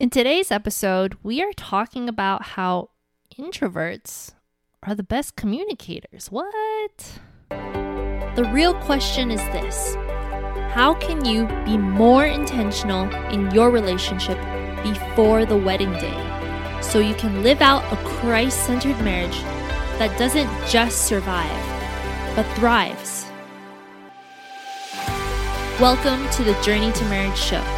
In today's episode, we are talking about how introverts are the best communicators. What? The real question is this How can you be more intentional in your relationship before the wedding day so you can live out a Christ centered marriage that doesn't just survive, but thrives? Welcome to the Journey to Marriage show.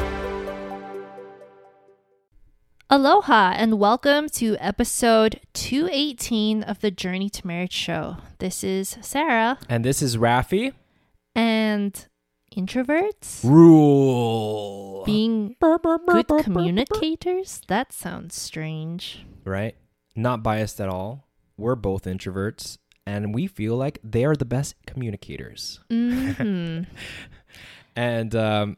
Aloha and welcome to episode 218 of the Journey to Marriage show. This is Sarah And this is Rafi. and introverts Rule. being good communicators. That sounds strange. Right? Not biased at all. We're both introverts, and we feel like they are the best communicators. hmm And um,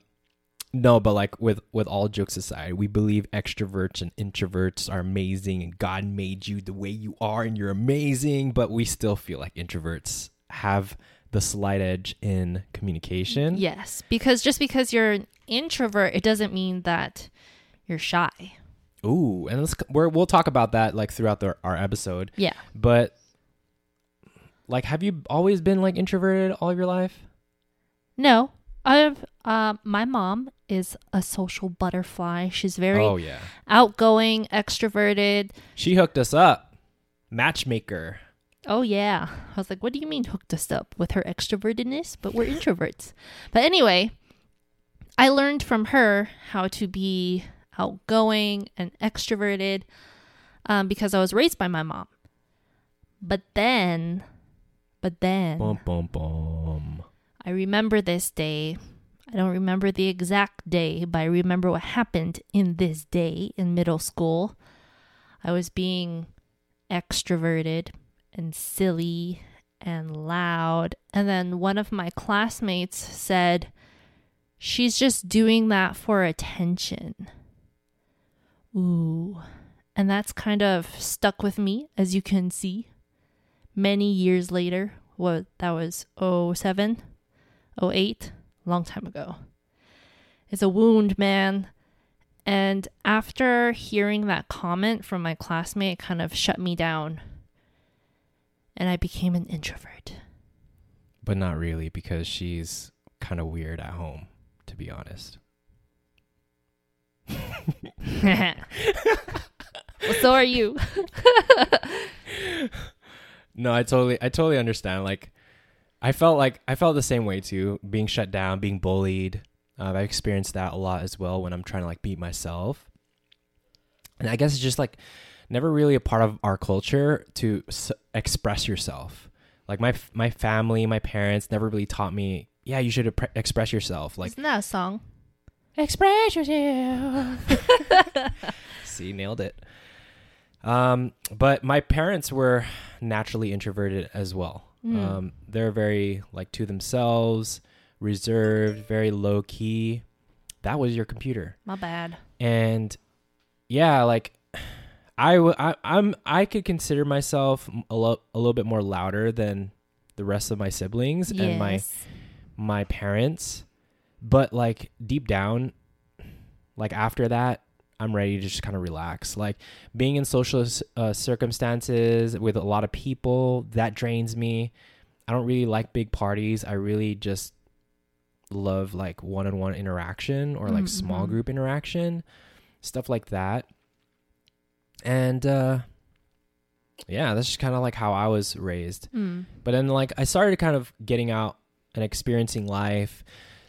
no, but like with with all jokes aside, we believe extroverts and introverts are amazing, and God made you the way you are, and you're amazing. But we still feel like introverts have the slight edge in communication. Yes, because just because you're an introvert, it doesn't mean that you're shy. Ooh, and let's we're, we'll talk about that like throughout the, our episode. Yeah. But like, have you always been like introverted all of your life? No, I've uh, my mom is a social butterfly. She's very oh yeah, outgoing, extroverted. she hooked us up, matchmaker. Oh yeah. I was like, what do you mean hooked us up with her extrovertedness? But we're introverts. But anyway, I learned from her how to be outgoing and extroverted um, because I was raised by my mom. But then, but then Bum bum bum. I remember this day. I don't remember the exact day, but I remember what happened in this day in middle school. I was being extroverted and silly and loud. And then one of my classmates said, She's just doing that for attention. Ooh. And that's kind of stuck with me, as you can see. Many years later, what that was 07, 08, long time ago. It's a wound, man. And after hearing that comment from my classmate, kind of shut me down. And I became an introvert. But not really because she's kind of weird at home, to be honest. well, so are you. No, I totally I totally understand. Like I felt like I felt the same way too, being shut down, being bullied. Uh, I experienced that a lot as well when I'm trying to like beat myself. And I guess it's just like never really a part of our culture to s- express yourself. Like my f- my family, my parents never really taught me, yeah, you should ep- express yourself. Like Isn't that a song? express yourself. See, nailed it. Um, but my parents were naturally introverted as well. Mm. Um, they're very like to themselves, reserved, very low key. That was your computer, My bad. and yeah, like I, w- I I'm I could consider myself a, lo- a little bit more louder than the rest of my siblings and my my parents but like deep down like after that i'm ready to just kind of relax like being in social uh, circumstances with a lot of people that drains me i don't really like big parties i really just love like one-on-one interaction or like small Mhm. group interaction stuff like that and uh yeah that's just kind of like how i was raised Mm. but then like I started kind of getting out and experiencing life,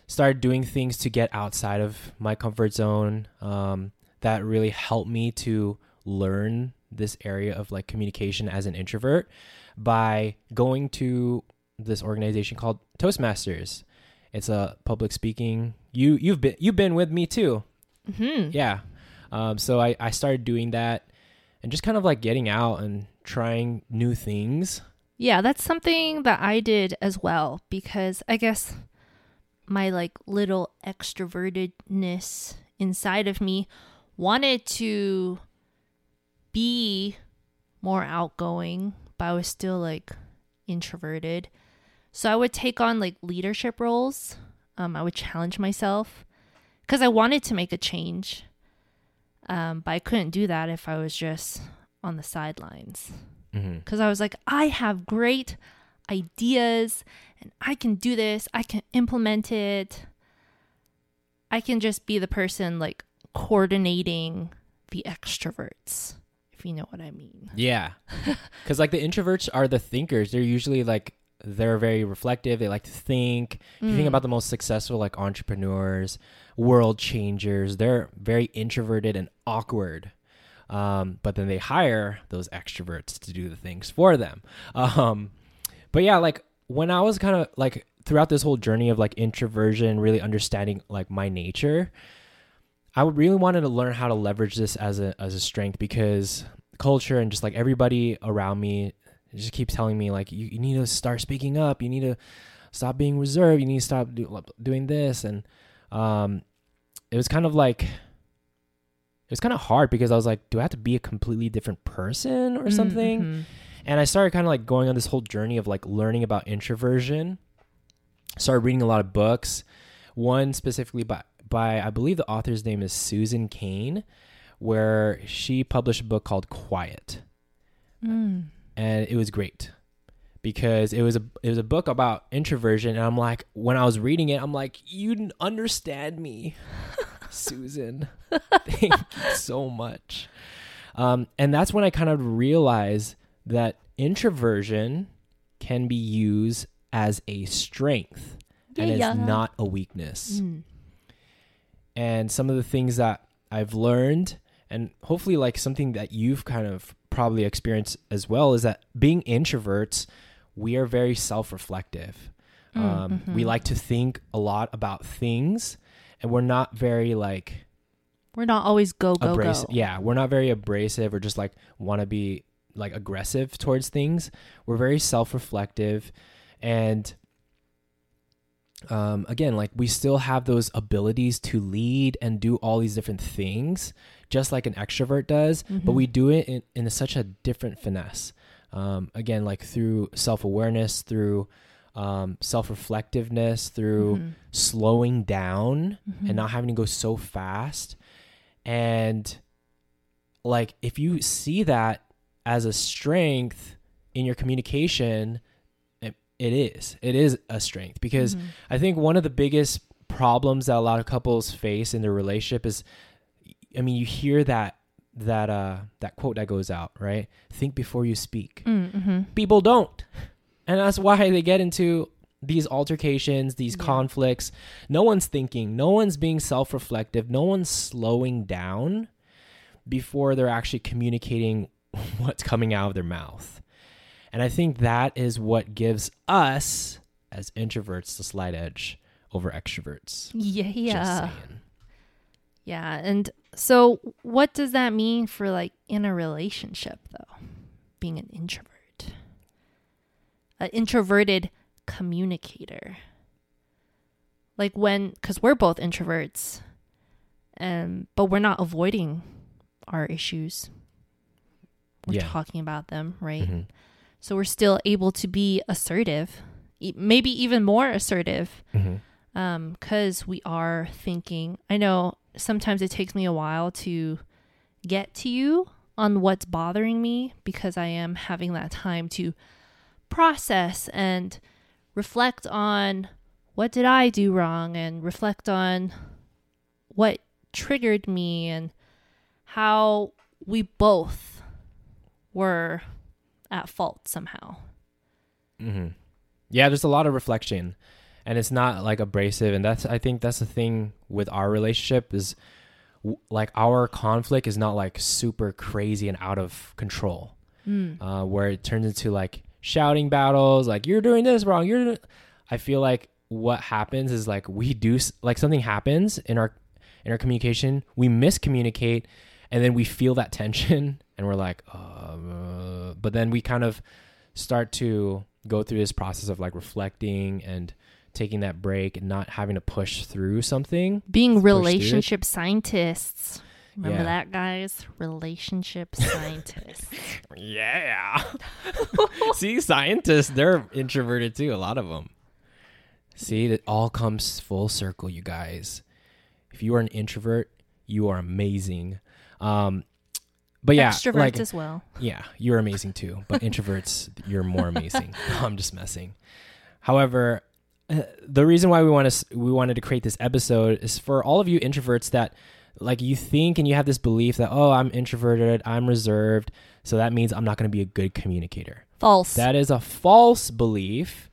started doing things to get outside of my comfort zone. Um, that really helped me to learn this area of like communication as an introvert by going to this organization called Toastmasters. It's a public speaking. You you've been you've been with me too. Hmm. Yeah. Um, so I, I started doing that and just kind of like getting out and trying new things. Yeah, that's something that I did as well because I guess my like little extrovertedness inside of me wanted to be more outgoing, but I was still like introverted. So I would take on like leadership roles. Um, I would challenge myself because I wanted to make a change. Um, but I couldn't do that if I was just on the sidelines. Because I was like, I have great ideas and I can do this, I can implement it. I can just be the person like coordinating the extroverts, if you know what I mean. Yeah. Cuz like the introverts are the thinkers. They're usually like they're very reflective. They like to think. If you think about the most successful like entrepreneurs, world changers, they're very introverted and awkward. Um, but then they hire those extroverts to do the things for them. Um, but yeah, like when I was kind of like throughout this whole journey of like introversion, really understanding like my nature, I really wanted to learn how to leverage this as a as a strength because culture and just like everybody around me just keeps telling me like you, you need to start speaking up, you need to stop being reserved, you need to stop do, doing this and um it was kind of like it was kind of hard because I was like, do I have to be a completely different person or something? Mhm. And I started kind of like going on this whole journey of like learning about introversion. Started reading a lot of books. One specifically by by I believe the author's name is Susan Cain, where she published a book called Quiet, Mm. and it was great because it was a it was a book about introversion, and I'm like when I was reading it, I'm like you didn't understand me, Susan. Thank you so much. Um, and that's when I kind of realized that introversion can be used as a strength and Yeah. it's not a weakness. Mm. And some of the things that I've learned, and hopefully, like something that you've kind of probably experienced as well, is that being introverts, we are very self reflective. Um, We like to think a lot about things, and we're not very like We're not always go go abrasive. go. Yeah, we're not very abrasive or just like want to be like aggressive towards things. We're very self-reflective and um again, like we still have those abilities to lead and do all these different things just like an extrovert does, but we do it in, in such a different finesse. Um again, like through self-awareness, through um, self-reflectiveness, through Mm-hmm. slowing down and not having to go so fast and like if you see that as a strength in your communication it, is. It is a strength because Mm-hmm. i think one of the biggest problems that a lot of couples face in their relationship is i mean you hear that that uh that quote that goes out right? Think before you speak. Mm-hmm. people don't. And that's why they get into these altercations these Yeah. conflicts. No one's thinking. No one's being self-reflective. No one's slowing down before they're actually communicating what's coming out of their mouth and i think that is what gives us as introverts the slight edge over extroverts Yeah, yeah, yeah. And so, what does that mean for like in a relationship, though? Being an introvert, an introverted communicator. Like when, because we're both introverts, and but we're not avoiding our issues. We're Yeah. talking about them, right? Mhm. So we're still able to be assertive, maybe even more assertive Mhm. um cuz we are thinking i know sometimes it takes me a while to get to you on what's bothering me because i am having that time to process and reflect on what did i do wrong and reflect on what triggered me and how we both were at fault somehow hmm Yeah, there's a lot of reflection, and it's not like abrasive, and that's I think that's the thing with our relationship is like our conflict is not like super crazy and out of control, mm. uh, where it turns into like shouting battles, like you're doing this wrong, you're. I feel like what happens is like we do like something happens in our in our communication, we miscommunicate, and then we feel that tension, and we're like, uh, but then we kind of start to go through this process of like reflecting and taking that break and not having to push through something. Being Push through it. relationship scientists. Remember Yeah. that, guys? Relationship scientists. Yeah. See, scientists, they're introverted too, a lot of them. See, it all comes full circle, you guys. If you are an introvert, you are amazing. Um, but yeah, Extroverts like, as well. yeah, you're amazing too. But introverts, you're more amazing. I'm just messing. However, uh, the reason why we want to we wanted to create this episode is for all of you introverts that like you think and you have this belief that oh I'm introverted, I'm reserved, so that means I'm not going to be a good communicator. False. That is a false belief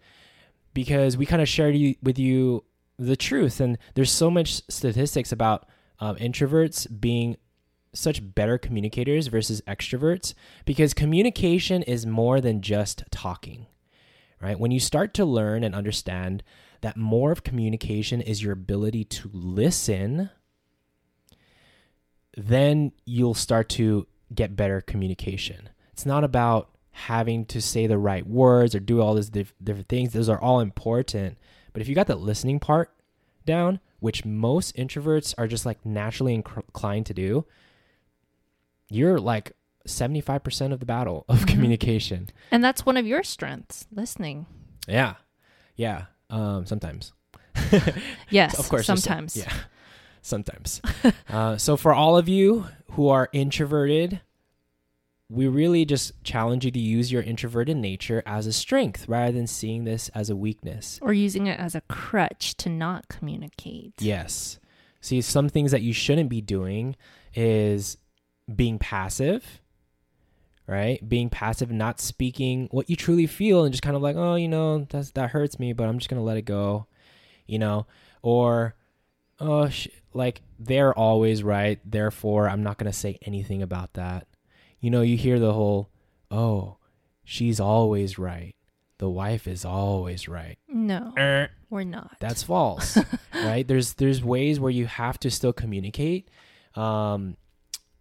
because we kind of shared you, with you the truth, and there's so much statistics about um, introverts being such better communicators versus extroverts because communication is more than just talking, right? When you start to learn and understand that more of communication is your ability to listen, then you'll start to get better communication. It's not about having to say the right words or do all these diff- different things. Those are all important. But if you got the listening part down, which most introverts are just like naturally inc- inclined to do, you're like 75% of the battle of Mhm. communication. and that's one of your strengths, listening. Yeah. Yeah. Um, sometimes. Yes, of course. some- sometimes. yeah. Sometimes. uh, so for all of you who are introverted, we really just challenge you to use your introverted nature as a strength rather than seeing this as a weakness. Or using it as a crutch to not communicate. Yes. See, some things that you shouldn't be doing is being passive, right? Being passive not speaking what you truly feel and just kind of like, oh, you know, that's, that hurts me, but I'm just going to let it go, you know? Or, oh, sh- like they're always right. Therefore, I'm not going to say anything about that. You know, you hear the whole, oh, she's always right. The wife is always right. No, Er, we're not. that's false right there's there's ways where you have to still communicate um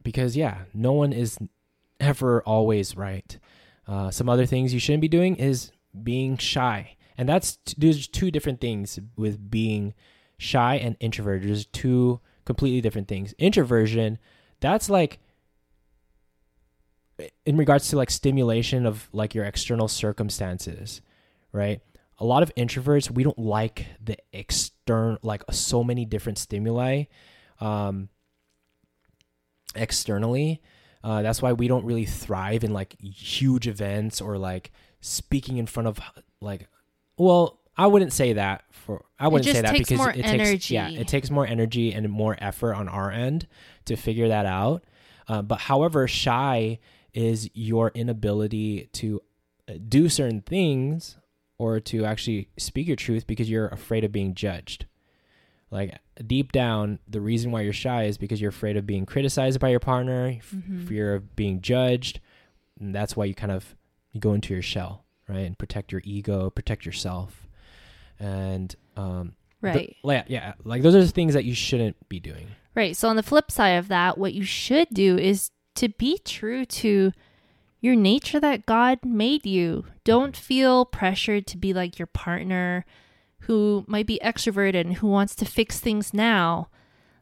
because yeah no one is ever always right. Uh, some other things you shouldn't be doing is being shy. And that's there's two different things with being shy and introverted. There's two completely different things. Introversion that's like in regards to like stimulation of like your external circumstances right? A lot of introverts we don't like the external like so many different stimuli. Um externally uh that's why we don't really thrive in like huge events or like speaking in front of like well i wouldn't say that for i wouldn't say that because it takes yeah energy. it takes more energy and more effort on our end to figure that out uh, but however shy is your inability to uh, do certain things or to actually speak your truth because you're afraid of being judged. Like deep down, the reason why you're shy is because you're afraid of being criticized by your partner, Mhm. fear of being judged, and that's why you kind of you go into your shell, right, and protect your ego, protect yourself, and um, the- right. yeah, yeah, like those are the things that you shouldn't be doing. Right. So on the flip side of that, what you should do is to be true to your nature that God made you. Don't feel pressured to be like your partner who might be extroverted and who wants to fix things now.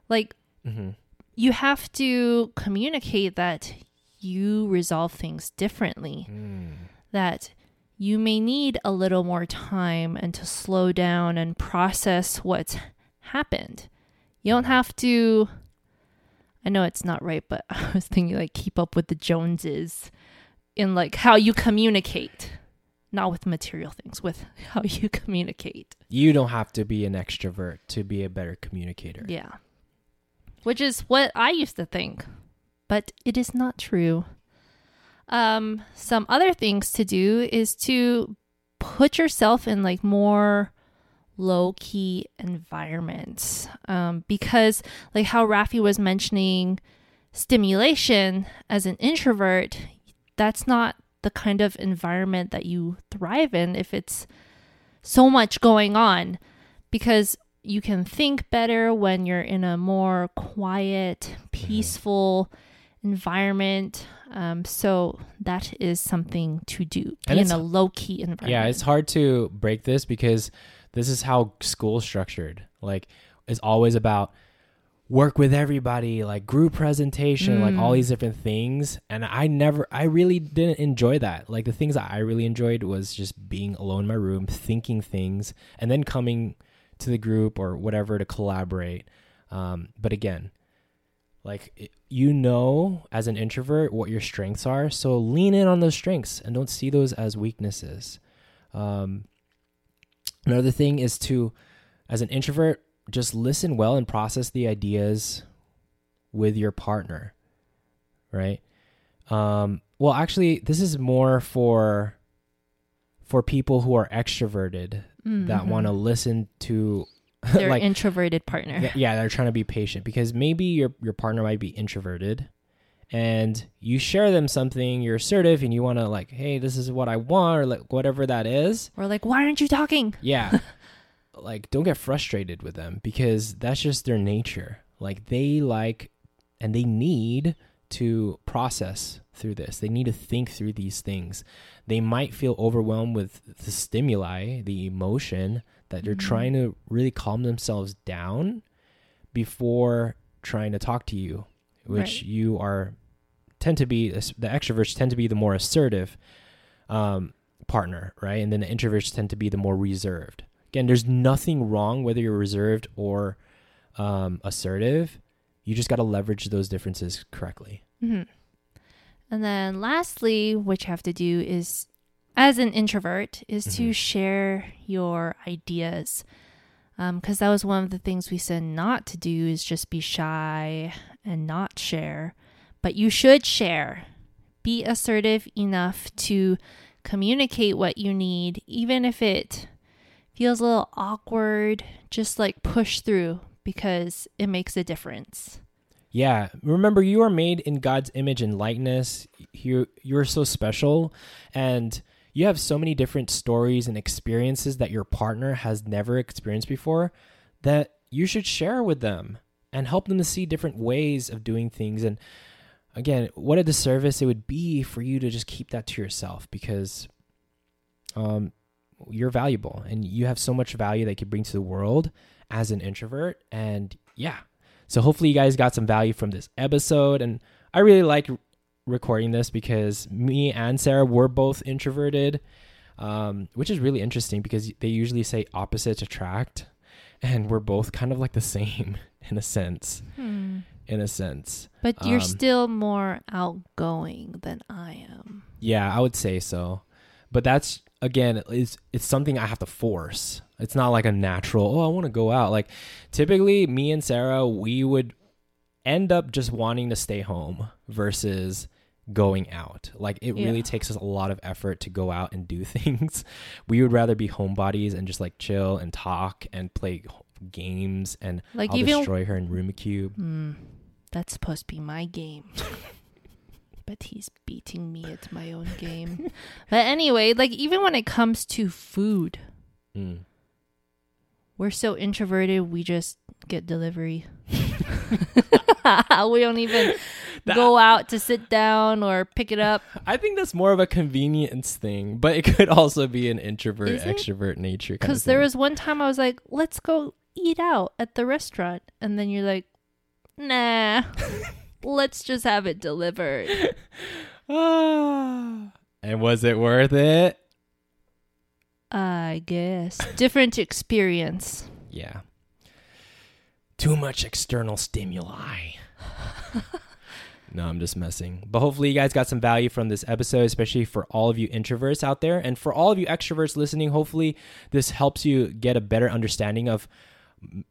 Like Mm-hmm. you have to communicate that you resolve things differently, Mm. that you may need a little more time and to slow down and process what's happened. You don't have to. I know it's not right, but I was thinking like keep up with the Joneses in like how you communicate, not with material things, with how you communicate. You don't have to be an extrovert to be a better communicator. Yeah. Which is what I used to think, but it is not true. Um, some other things to do is to put yourself in like more low key environments. Um, because like how Rafi was mentioning stimulation as an introvert, that's not the kind of environment that you thrive in if it's so much going on because you can think better when you're in a more quiet, peaceful environment. Um, so that is something to do. And in a low key environment. Yeah, it's hard to break this because this is how school's structured. Like it's always about work with everybody, like group presentation, like all Mm. these different things. And I never I really didn't enjoy that. Like the things that I really enjoyed was just being alone in my room, thinking things, and then coming to the group or whatever to collaborate. Um, but again, like you know as an introvert what your strengths are, so lean in on those strengths and don't see those as weaknesses. Um, another thing is to, as an introvert, just listen well and process the ideas with your partner, right? Um, well, actually, this is more for for people who are extroverted that Mhm. want to listen to their like introverted partner. yeah, yeah, they're trying to be patient because maybe your your partner might be introverted and you share them something, you're assertive and you want to like, "Hey, this is what I want," or like whatever that is. Or like, why aren't you talking? Yeah. like don't get frustrated with them because that's just their nature. Like they like and they need to process through this. They need to think through these things. They might feel overwhelmed with the stimuli, the emotion that they're Mhm. trying to really calm themselves down before trying to talk to you, which Right. you are tend to be the extroverts tend to be the more assertive um, partner, right? And then the introverts tend to be the more reserved. Again, there's nothing wrong whether you're reserved or um, assertive. You just got to leverage those differences correctly. hmm And then lastly, what you have to do is, as an introvert, is to Mhm. share your ideas. Because that was one of the things we said not to do is just be shy and not share. But you should share. Be assertive enough to communicate what you need, even if it feels a little awkward. Just like push through because it makes a difference. Yeah, remember you are made in God's image and likeness. You you're so special and you have so many different stories and experiences that your partner has never experienced before that you should share with them and help them to see different ways of doing things and again, what a disservice it would be for you to just keep that to yourself because um you're valuable and you have so much value that you bring to the world as an introvert and yeah so hopefully you guys got some value from this episode and I really like recording this because me and Sarah were both introverted um, which is really interesting because they usually say opposites attract and we're both kind of like the same in a sense Hmm. in a sense But you're Um, still more outgoing than I am. yeah I would say so but that's again it's it's something I have to force. It's not like a natural oh I want to go out. Like typically me and Sarah we would end up just wanting to stay home versus going out. Like it really takes us a lot of effort to go out and do things. We would rather be homebodies and just like chill and talk and play games and Like I'll even destroy her in Rummikub Hmm, that's supposed to be my game. but he's beating me at my own game. but anyway, like even when it comes to food, Mm. we're so introverted we just get delivery. we don't even That- go out to sit down or pick it up. I think that's more of a convenience thing, but it could also be an introvert Is it? extrovert nature. Because there was one time I was like, let's go eat out at the restaurant. And then you're like, nah, let's just have it delivered. And was it worth it? I guess. Different experience. Yeah. Too much external stimuli. no, I'm just messing. But hopefully, you guys got some value from this episode, especially for all of you introverts out there. And for all of you extroverts listening, hopefully, this helps you get a better understanding of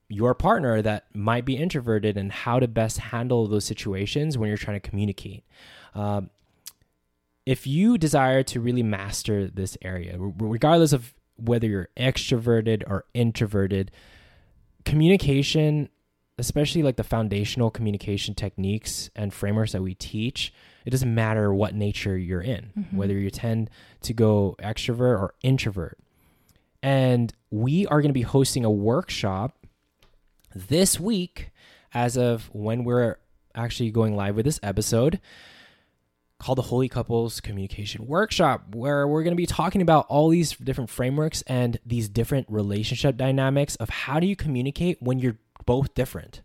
your partner that might be introverted and how to best handle those situations when you're trying to communicate. Um, if you desire to really master this area, regardless of whether you're extroverted or introverted, communication, especially like the foundational communication techniques and frameworks that we teach, it doesn't matter what nature you're in, Mhm. whether you tend to go extrovert or introvert. And we are going to be hosting a workshop this week as of when we're actually going live with this episode called the Holy Couples Communication Workshop, where we're going to be talking about all these different frameworks and these different relationship dynamics of how do you communicate when you're both different.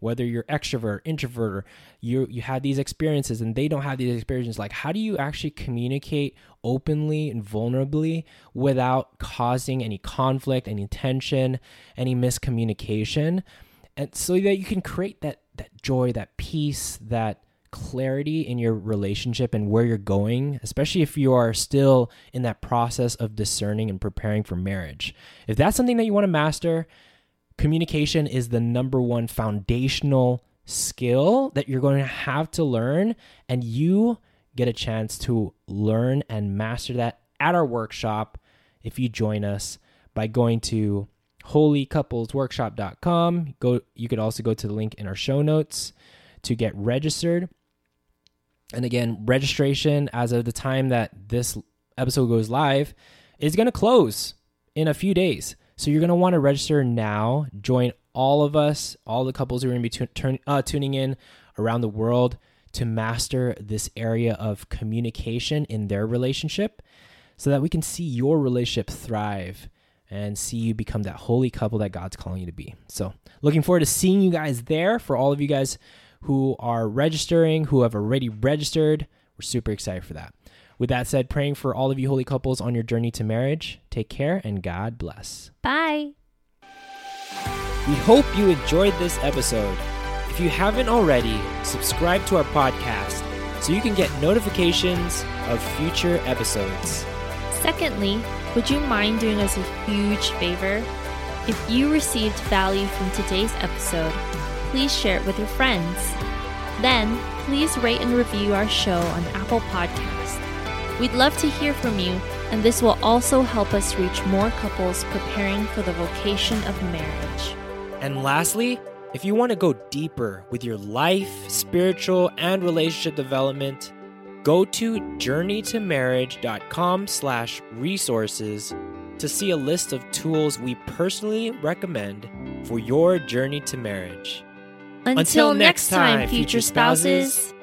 Whether you're extrovert, introvert, or you you have these experiences and they don't have these experiences, like how do you actually communicate openly and vulnerably without causing any conflict, any tension, any miscommunication, and so that you can create that that joy, that peace, that clarity in your relationship and where you're going, especially if you are still in that process of discerning and preparing for marriage. If that's something that you want to master, communication is the number one foundational skill that you're going to have to learn, and you get a chance to learn and master that at our workshop if you join us by going to holycouplesworkshop.com. Go you could also go to the link in our show notes to get registered. And again, registration as of the time that this episode goes live is going to close in a few days. So you're going to want to register now. Join all of us, all the couples who are going to be turn, uh, tuning in around the world to master this area of communication in their relationship so that we can see your relationship thrive and see you become that holy couple that God's calling you to be. So, looking forward to seeing you guys there. For all of you guys who are registering, who have already registered. We're super excited for that. With that said, praying for all of you holy couples on your journey to marriage. Take care and God bless. Bye. We hope you enjoyed this episode. If you haven't already, subscribe to our podcast so you can get notifications of future episodes. Secondly, would you mind doing us a huge favor? If you received value from today's episode, please share it with your friends. Then, please rate and review our show on Apple Podcast. We'd love to hear from you, and this will also help us reach more couples preparing for the vocation of marriage. And lastly, if you want to go deeper with your life, spiritual, and relationship development, go to journeytomarriage.com slash resources to see a list of tools we personally recommend for your journey to marriage. Until, next time, future spouses.